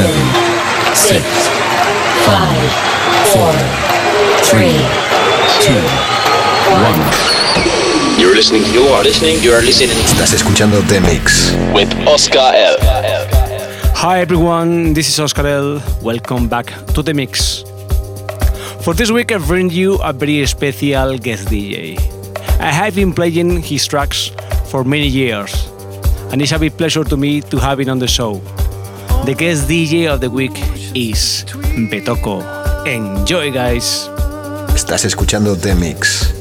seven, six, five, four, three, two, one. You're listening. You are listening. You are listening Estás escuchando The Mix. with Oscar L. Hi everyone, this is Oscar L. Welcome back to the mix. For this week, I bring you a very special guest DJ. I have been playing his tracks for many years, and it's a big pleasure to me to have him on the show. The guest DJ of the week is Betoko. Enjoy, guys! Estás escuchando The Mix.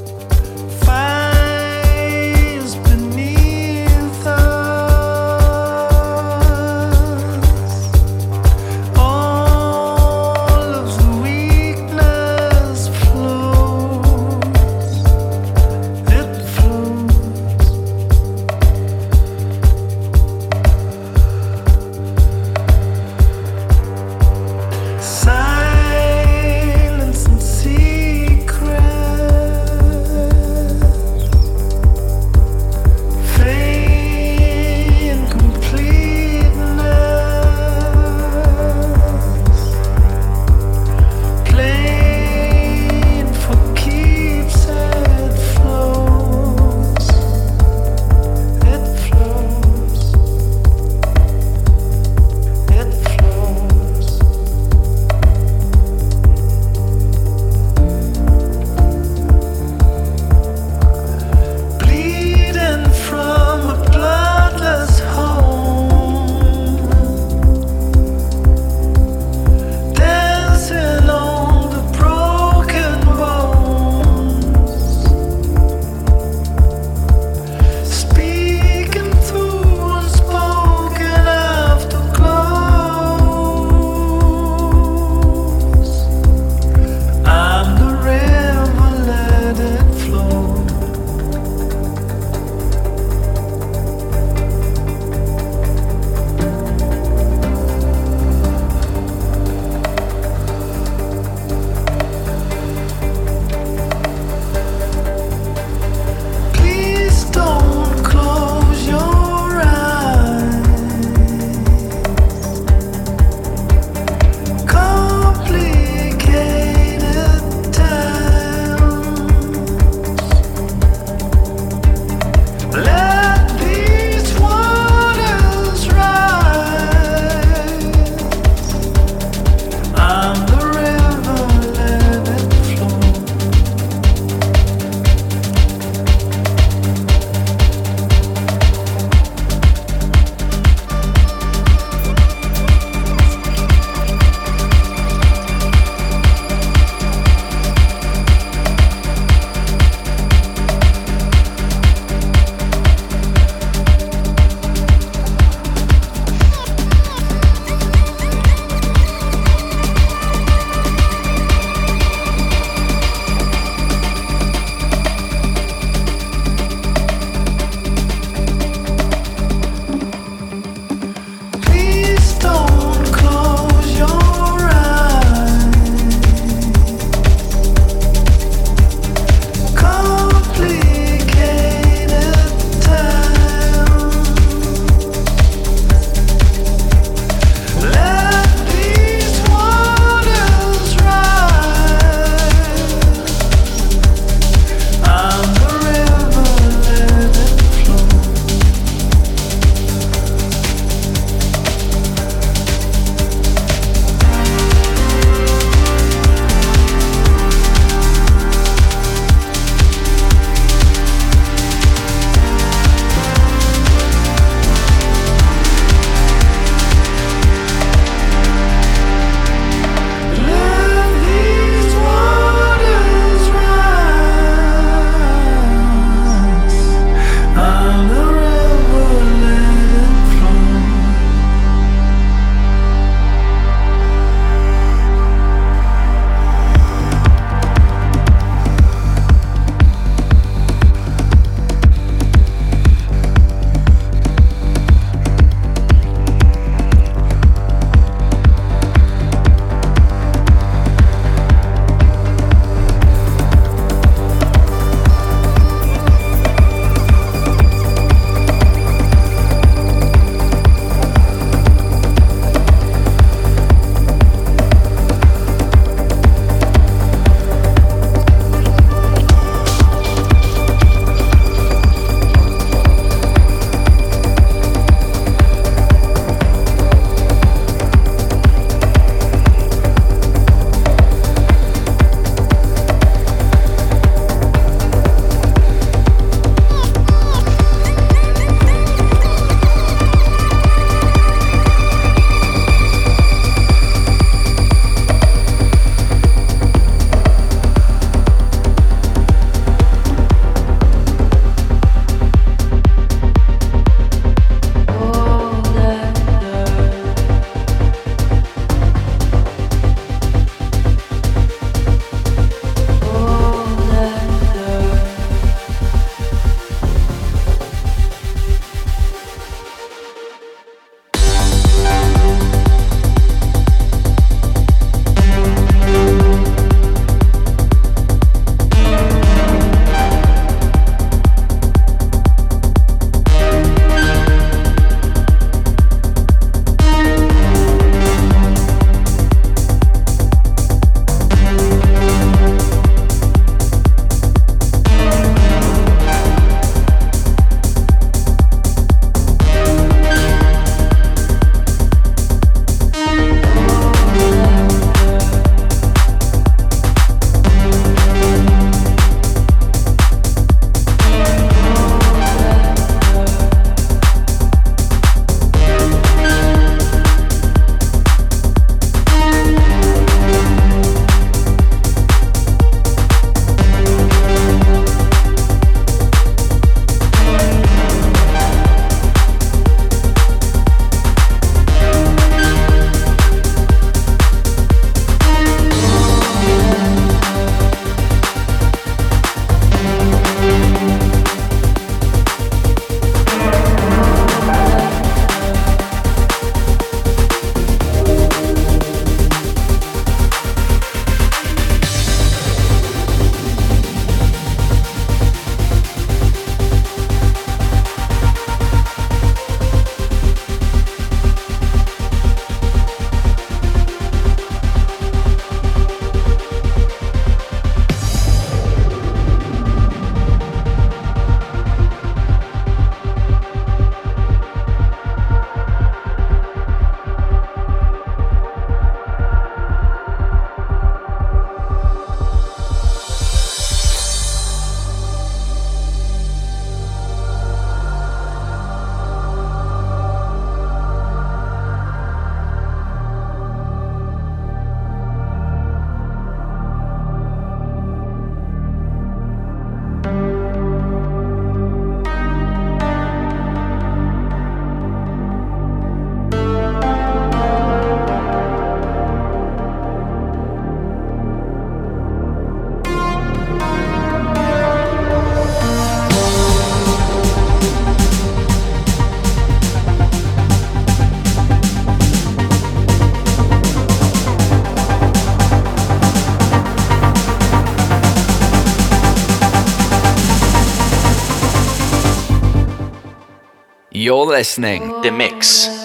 You're listening. The Mix.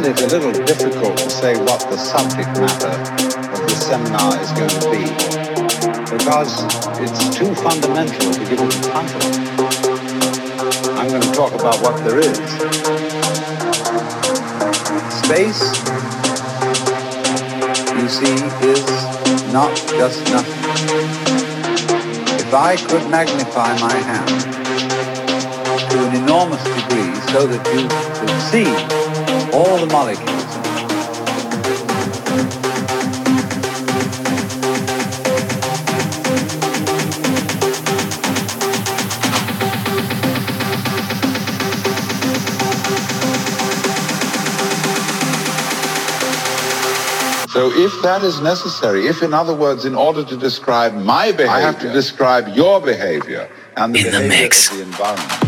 Find it a little difficult to say what the subject matter of this seminar is going to be because it's too fundamental to give it a title. I'm going to talk about what there is. Space, you see, is not just nothing. If I could magnify my hand to an enormous degree so that you could see all the molecules. So if that is necessary, if in other words, in order to describe my behavior, I have to describe your behavior and the In the behavior mix. of the environment.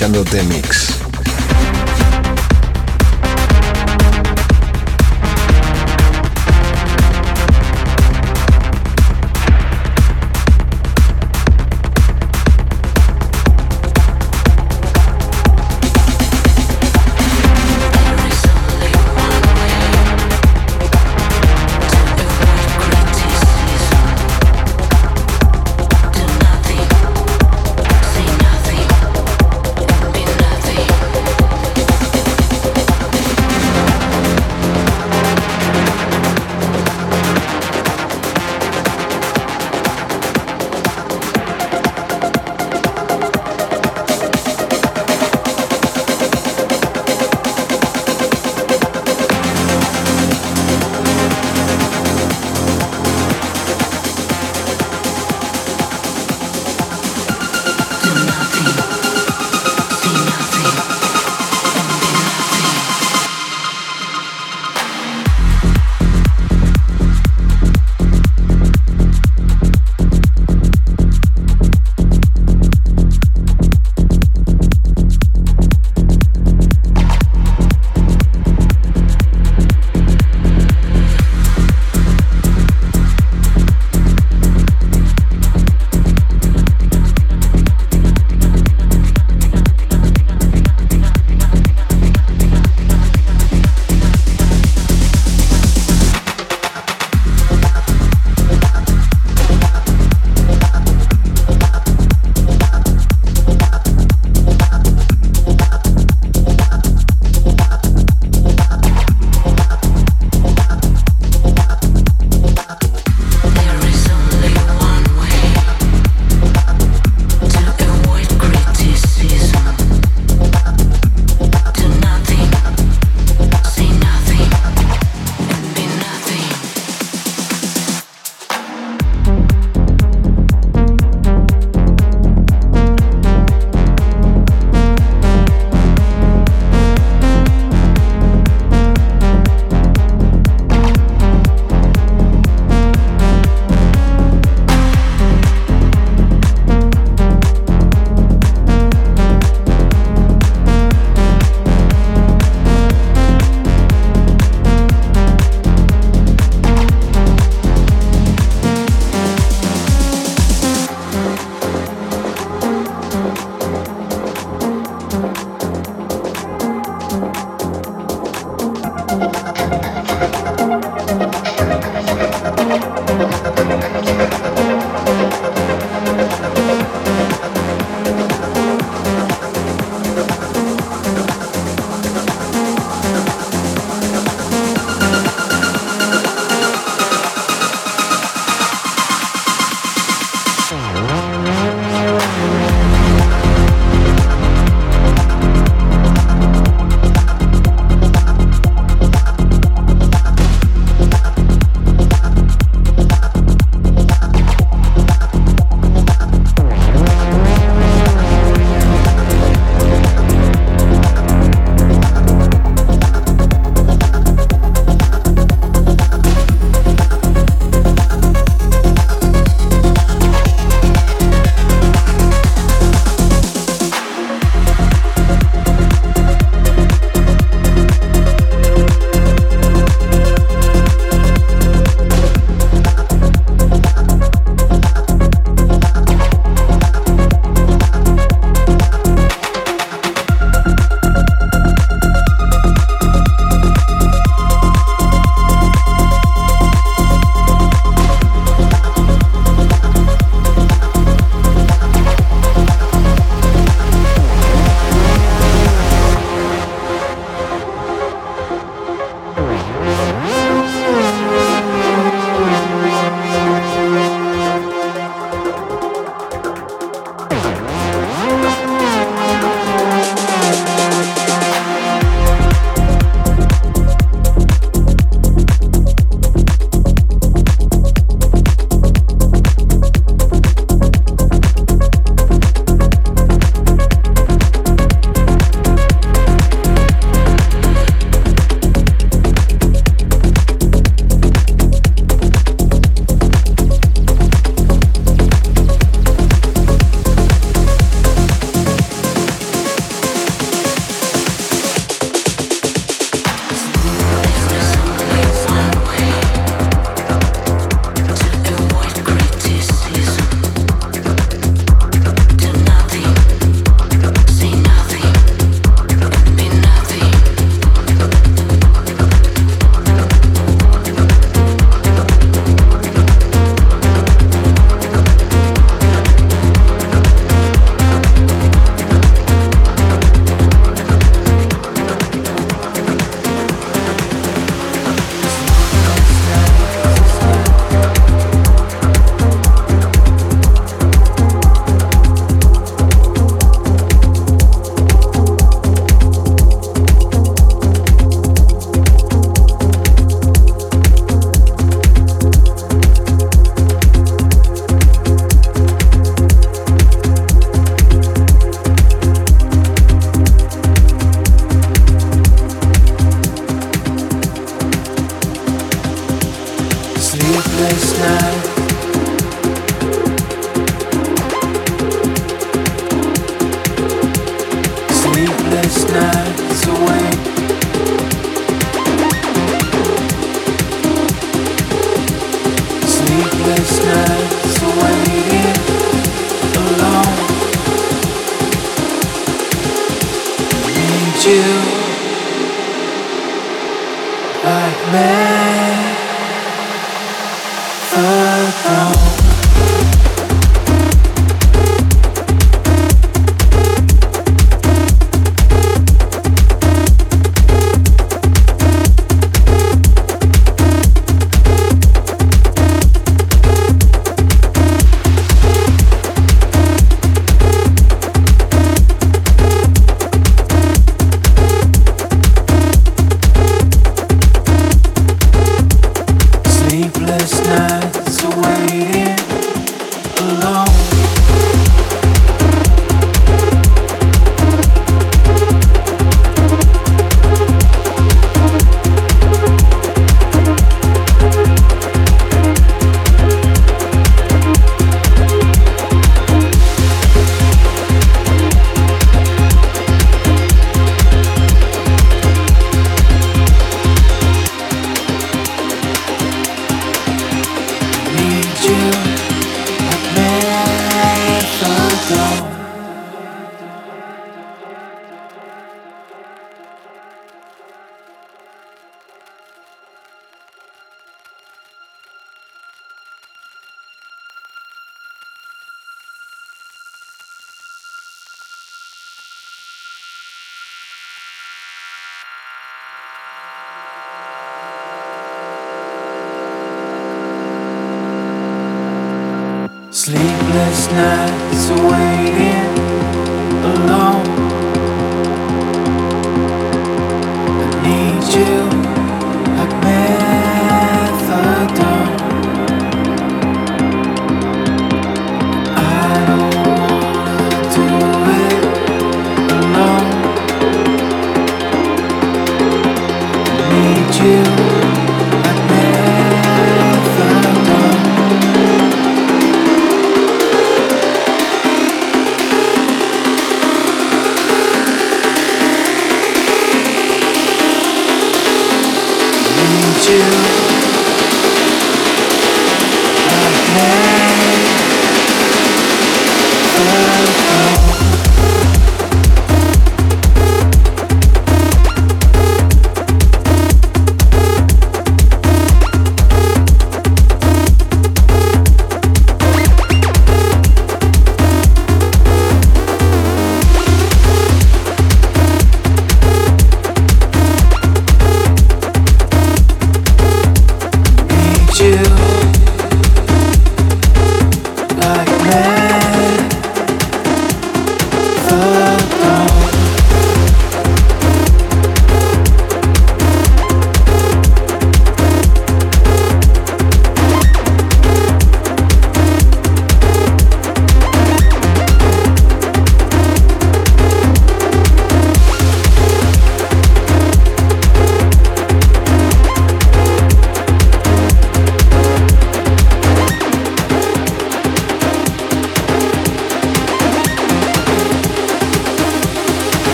Escuchando The Mix.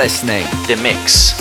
Listening. The Mix.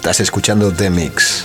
Estás escuchando The Mix.